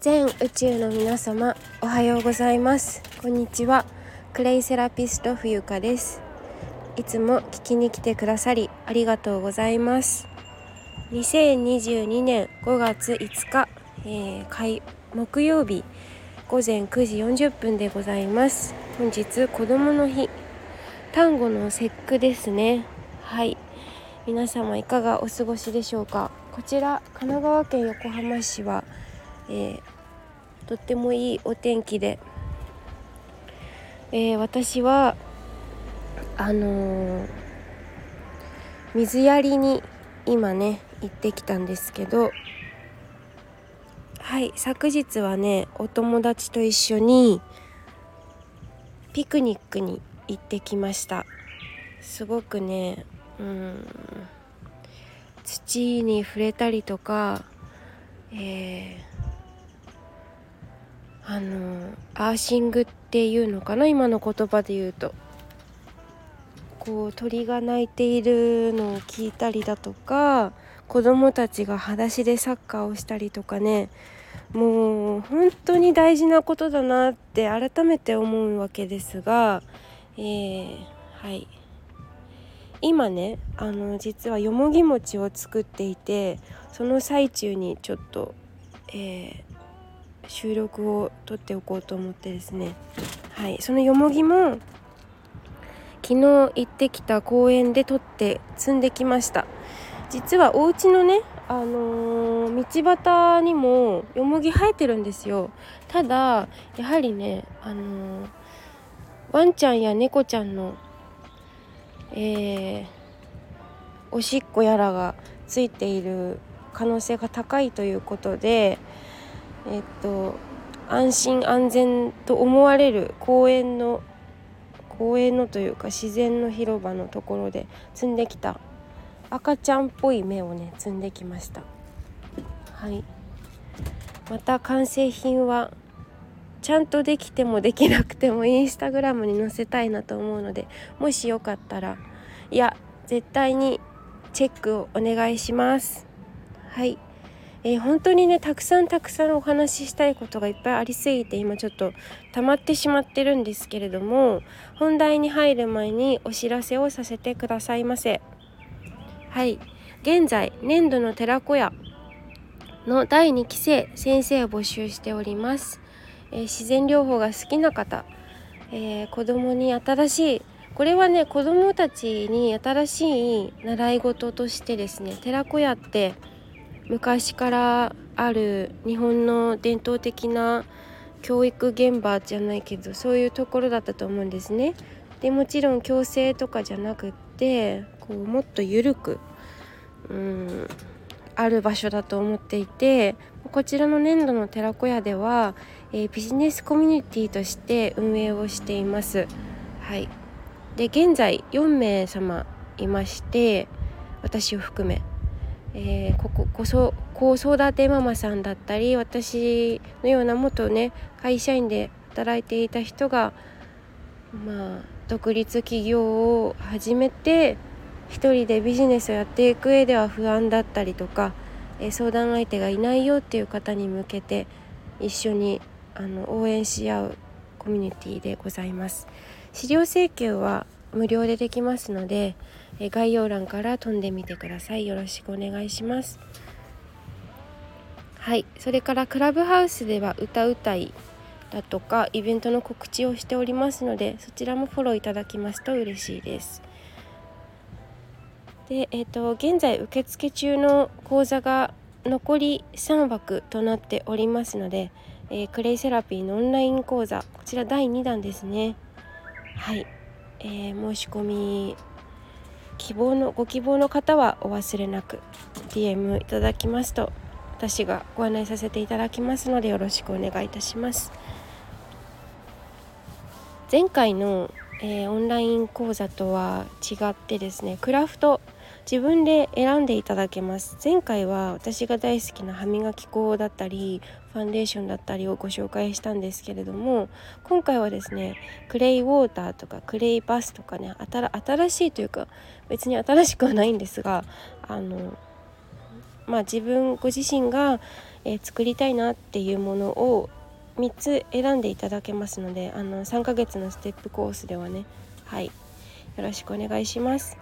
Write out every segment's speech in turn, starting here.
全宇宙の皆様おはようございます。こんにちは。クレイセラピスト冬香です。いつも聞きに来てくださりありがとうございます。2022年5月5日、えー、木曜日午前9時40分でございます。本日子供の日。単語の節句ですね。はい。皆様いかがお過ごしでしょうか。こちら神奈川県横浜市は、えー、とってもいいお天気で、えー、私はあのー、水やりに今ね行ってきたんですけどはい昨日はねお友達と一緒にピクニックに行ってきました。すごくねうん土に触れたりとか、え、あのアーシングっていうのかな今の言葉で言うと。こう鳥が鳴いているのを聞いたりだとか子供たちが裸足でサッカーをしたりとかね。もう本当に大事なことだなって改めて思うわけですが、えー、はい。今ねあの実はよもぎ餅を作っていてその最中にちょっと、えー、収録を撮っておこうと思ってですね。はい。そのよもぎも昨日行ってきた公園で撮って積んできました。実はお家のねあのー、道端にもよもぎ生えてるんですよ。ただやはりねあのー、ワンちゃんや猫ちゃんのえー、おしっこやらがついている可能性が高いということでえっと安心安全と思われる公園の公園のというか自然の広場のところで積んできた赤ちゃんっぽい芽をね積んできました。はい。また完成品はちゃんとできてもできなくてもインスタグラムに載せたいなと思うのでもしよかったらいや絶対にチェックをお願いします。はい、えー、本当にねたくさんたくさんお話ししたいことがいっぱいありすぎて今ちょっと溜まってしまってるんですけれども本題に入る前にお知らせをさせてくださいませ。はい。現在年度の寺子屋の第2期生先生を募集しております。えー、自然療法が好きな方、えー、子供に新しいこれはね子供たちに新しい習い事としてですね寺子屋って昔からある日本の伝統的な教育現場じゃないけどそういうところだったと思うんですね。でもちろん強制とかじゃなくってこうもっと緩くうんある場所だと思っていてこちらの年度の寺子屋では、えー、ビジネスコミュニティとして運営をしています。はい、で現在4名様いまして私を含め、えー、こここそ子育てママさんだったり私のような元ね会社員で働いていた人がまあ独立起業を始めて一人でビジネスをやっていく上では不安だったりとかえ相談相手がいないよっていう方に向けて一緒にあの応援し合うコミュニティでございます。資料請求は無料でできますので、え概要欄から飛んでみてください。よろしくお願いします。はい。それからクラブハウスでは歌うたいだとかイベントの告知をしておりますのでそちらもフォローいただきますと嬉しいです。で、えーと、現在受付中の講座が残り3枠となっておりますので、えー、クレイセラピーのオンライン講座こちら第2弾ですね。はい、えー、申し込み希望のご希望の方はお忘れなく DM いただきますと私がご案内させていただきますのでよろしくお願いいたします。前回の、えー、オンライン講座とは違ってですねクラフト自分で選んでいただけます。前回は私が大好きな歯磨き粉だったりファンデーションだったりをご紹介したんですけれども今回はですねクレイウォーターとかクレイバスとかね新しいというか別に新しくはないんですがあのまあ、自分ご自身が、えー、作りたいなっていうものを3つ選んでいただけますのであの3ヶ月のステップコースではねはいよろしくお願いします。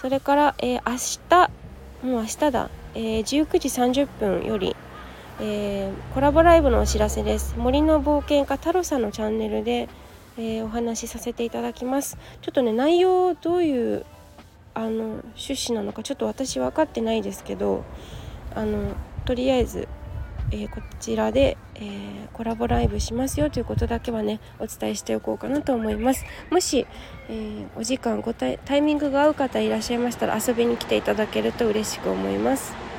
それから、えー、明日もう明日だ、えー、19時30分より、えー、コラボライブのお知らせです。森の冒険家太郎さんのチャンネルで、えー、お話しさせていただきます。ちょっとね内容どういうあの趣旨なのかちょっと私分かってないですけどあのとりあえずえー、こちらで、えー、コラボライブしますよ。ということだけはねお伝えしておこうかなと思います。もし、えー、お時間ごタイミングが合う方いらっしゃいましたら遊びに来ていただけると嬉しく思います。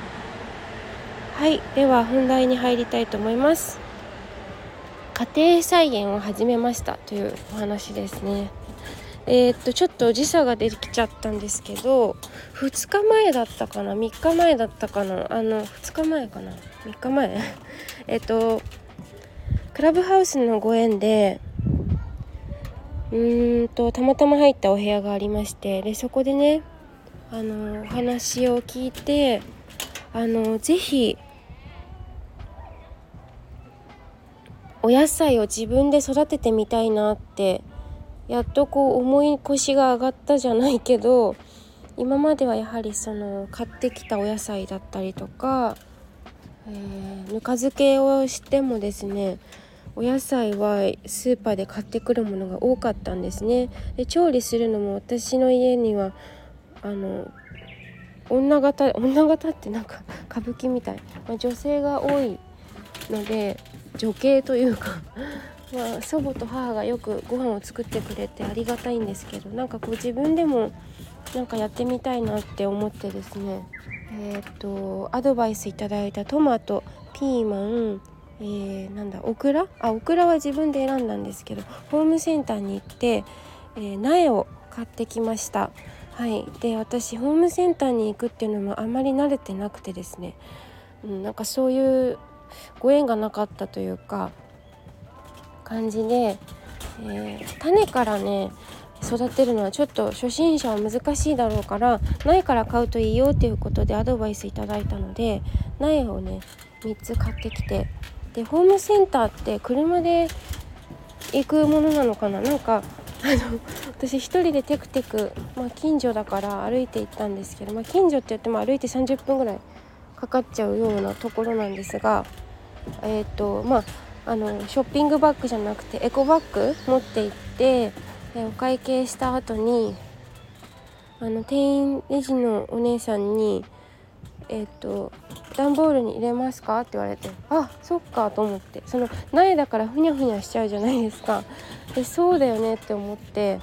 はい。では本題に入りたいと思います。家庭菜園を始めましたというお話ですね。えー、っとちょっと時差が出てきちゃったんですけど2日前だったかな？3日前だったかな？あの2日前かな？3日前？えっとクラブハウスのご縁でうーんとたまたま入ったお部屋がありましてでそこでねあのお話を聞いてあのぜひお野菜を自分で育ててみたいなってやっとこう重い腰が上がったじゃないけど今まではやはりその買ってきたお野菜だったりとか、えー、ぬか漬けをしてもですねお野菜はスーパーで買ってくるものが多かったんですね。で調理するのも私の家にはあの女型女型ってなんか歌舞伎みたい、まあ、女性が多いので女系というか まあ、祖母と母がよくご飯を作ってくれてありがたいんですけどなんかこう自分でもなんかやってみたいなって思ってですね。えー、っとアドバイスいただいたトマトピーマンえー、なんだオクラ？あオクラは自分で選んだんですけどホームセンターに行って、えー、苗を買ってきました。はい。で私ホームセンターに行くっていうのもあまり慣れてなくてですね、うん、なんかそういうご縁がなかったというか感じで、えー、種からね育てるのはちょっと初心者は難しいだろうから苗から買うといいよっていうことでアドバイスいただいたので苗をね3つ買ってきてでホームセンターって車で行くものなのかな？なんかあの私一人でテクテク、まあ、近所だから歩いて行ったんですけど、まあ、近所って言っても歩いて30分ぐらいかかっちゃうようなところなんですがえっ、ー、とまああのショッピングバッグじゃなくてエコバッグ持って行ってお会計した後にあの店員レジのお姉さんに「えっ、ー、と段ボールに入れますか?」って言われてあそっかと思って。その苗だからふにゃふにゃしちゃうじゃないですか。でそうだよねって思って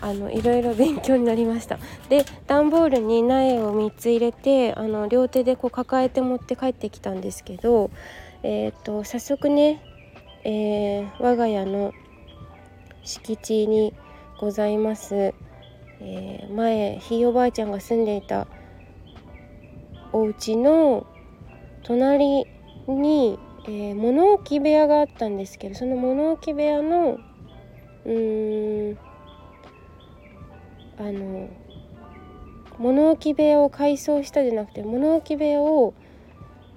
あのいろいろ勉強になりました。で段ボールに苗を3つ入れてあの両手でこう抱えて持って帰ってきたんですけどえーと、早速ね、えー、我が家の敷地にございます、えー、前ひいおばあちゃんが住んでいたお家の隣に、えー、物置部屋があったんですけどその物置部屋のうーんあの物置部屋を改装したじゃなくて物置部屋を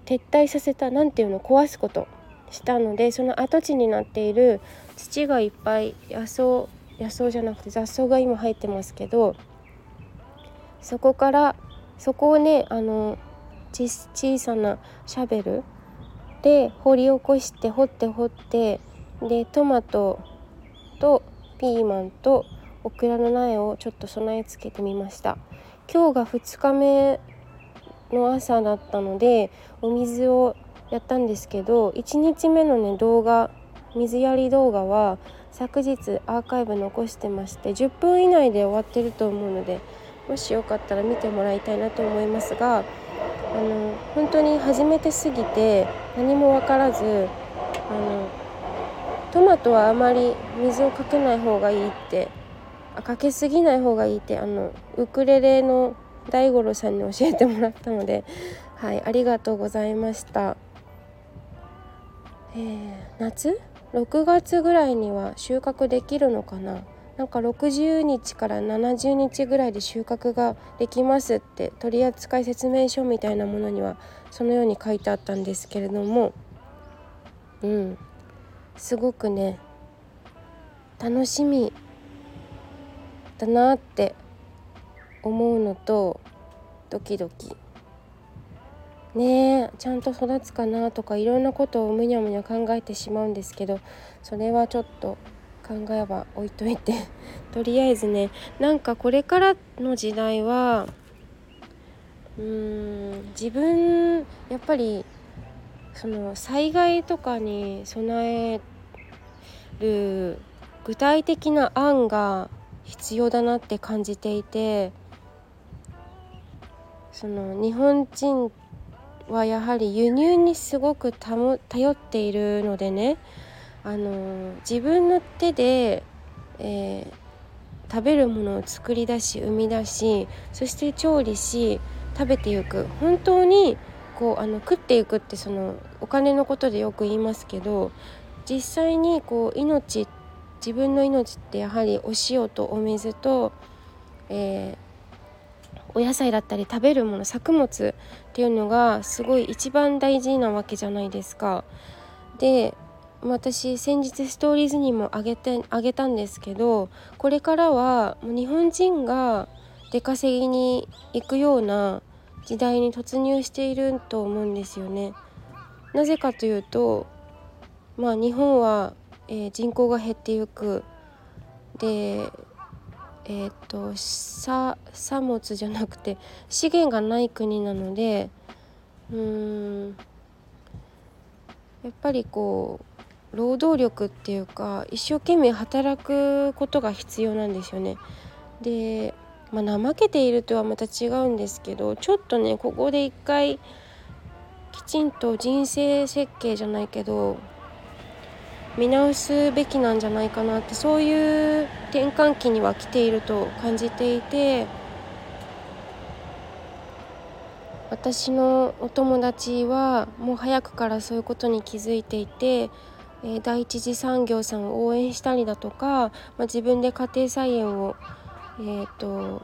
撤退させた何ていうの壊すことしたのでその跡地になっている土がいっぱい野草野草じゃなくて雑草が今入ってますけどそこからそこをねあの小さなシャベルで掘り起こして掘って掘ってでトマトとピーマンとオクラの苗をちょっと備え付けてみました。今日が2日目の朝だったのでお水をやったんですけど1日目のね動画水やり動画は昨日アーカイブ残してまして10分以内で終わってると思うのでもしよかったら見てもらいたいなと思いますがあの本当に初めてすぎて何も分からずあのトマトはあまり水をかけない方がいいってあかけすぎない方がいいってあのウクレレの大五郎さんに教えてもらったので、はい、ありがとうございました。えー、夏？6月ぐらいには収穫できるのかな？なんか60日から70日ぐらいで収穫ができますって取扱説明書みたいなものにはそのように書いてあったんですけれどもうんすごくね楽しみだなって思うのとドキドキ。ねえちゃんと育つかなとかいろんなことをむにゃむにゃ考えてしまうんですけどそれはちょっと考えは置いといて とりあえずねなんかこれからの時代はうーん自分やっぱりその災害とかに備える具体的な案が必要だなって感じていてその日本人はやはり輸入にすごく頼っているのでねあの自分の手で、えー、食べるものを作り出し生み出しそして調理し食べていく本当にこうあの食っていくってそのお金のことでよく言いますけど実際にこう命自分の命ってやはりお塩とお水と、えー、お野菜だったり食べるもの作物っていうのがすごい一番大事なわけじゃないですか。で私先日ストーリーズにもあげてあげたんですけどこれからはもう日本人が出稼ぎに行くような時代に突入していると思うんですよね。なぜかというとまあ日本は、えー、人口が減っていくでえっ、ー、とさ作物じゃなくて資源がない国なのでうーんやっぱりこう労働力っていうか一生懸命働くことが必要なんですよね。で、まあ、怠けているとはまた違うんですけどちょっとねここで一回きちんと人生設計じゃないけど見直すべきなんじゃないかなってそういう転換期には来ていると感じていて私のお友達はもう早くからそういうことに気づいていてえ第一次産業さんを応援したりだとか、まあ、自分で家庭菜園を、えーと、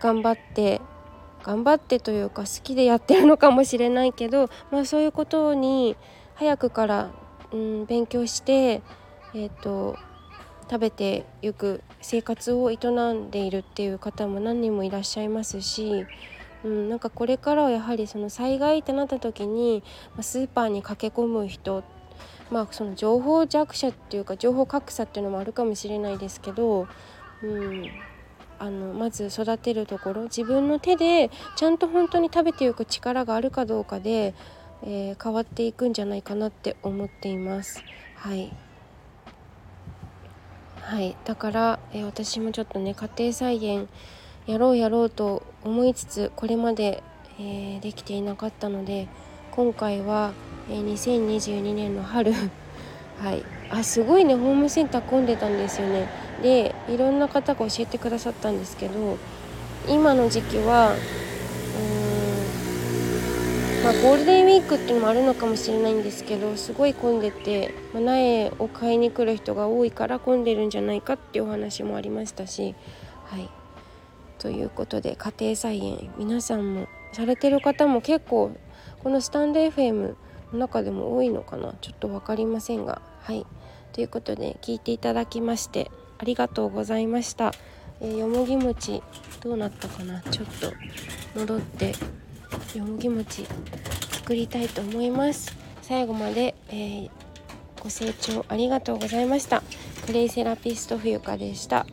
頑張って頑張ってというか好きでやってるのかもしれないけど、まあ、そういうことに早くから、うん、勉強して、えーと、食べていく生活を営んでいるっていう方も何人もいらっしゃいますし。うん、なんかこれからはやはりその災害ってなった時にスーパーに駆け込む人っまあその情報弱者っていうか情報格差っていうのもあるかもしれないですけど、うん、あのまず育てるところ。自分の手でちゃんと本当に食べていく力があるかどうかで、えー、変わっていくんじゃないかなって思っています。はい。はい、だから、えー、私もちょっとね家庭菜園やろうやろうと思いつつこれまで、えー、できていなかったので今回はえー、2022年の春。はい。あすごいね。ホームセンター混んでたんですよね。でいろんな方が教えてくださったんですけど今の時期はうんまあゴールデンウィークっていうのもあるのかもしれないんですけどすごい混んでて、まあ、苗を買いに来る人が多いから混んでるんじゃないかっていうお話もありましたしはい。ということで家庭菜園皆さんもされてる方も結構このスタンド FM 中でも多いのかな？ちょっと分かりませんが。はい。ということで聞いていただきましてありがとうございました、えー、よもぎ餅どうなったかな？ちょっと戻ってよもぎ餅作りたいと思います。最後まで、えー、ご清聴ありがとうございました。クレイセラピスト冬香でした。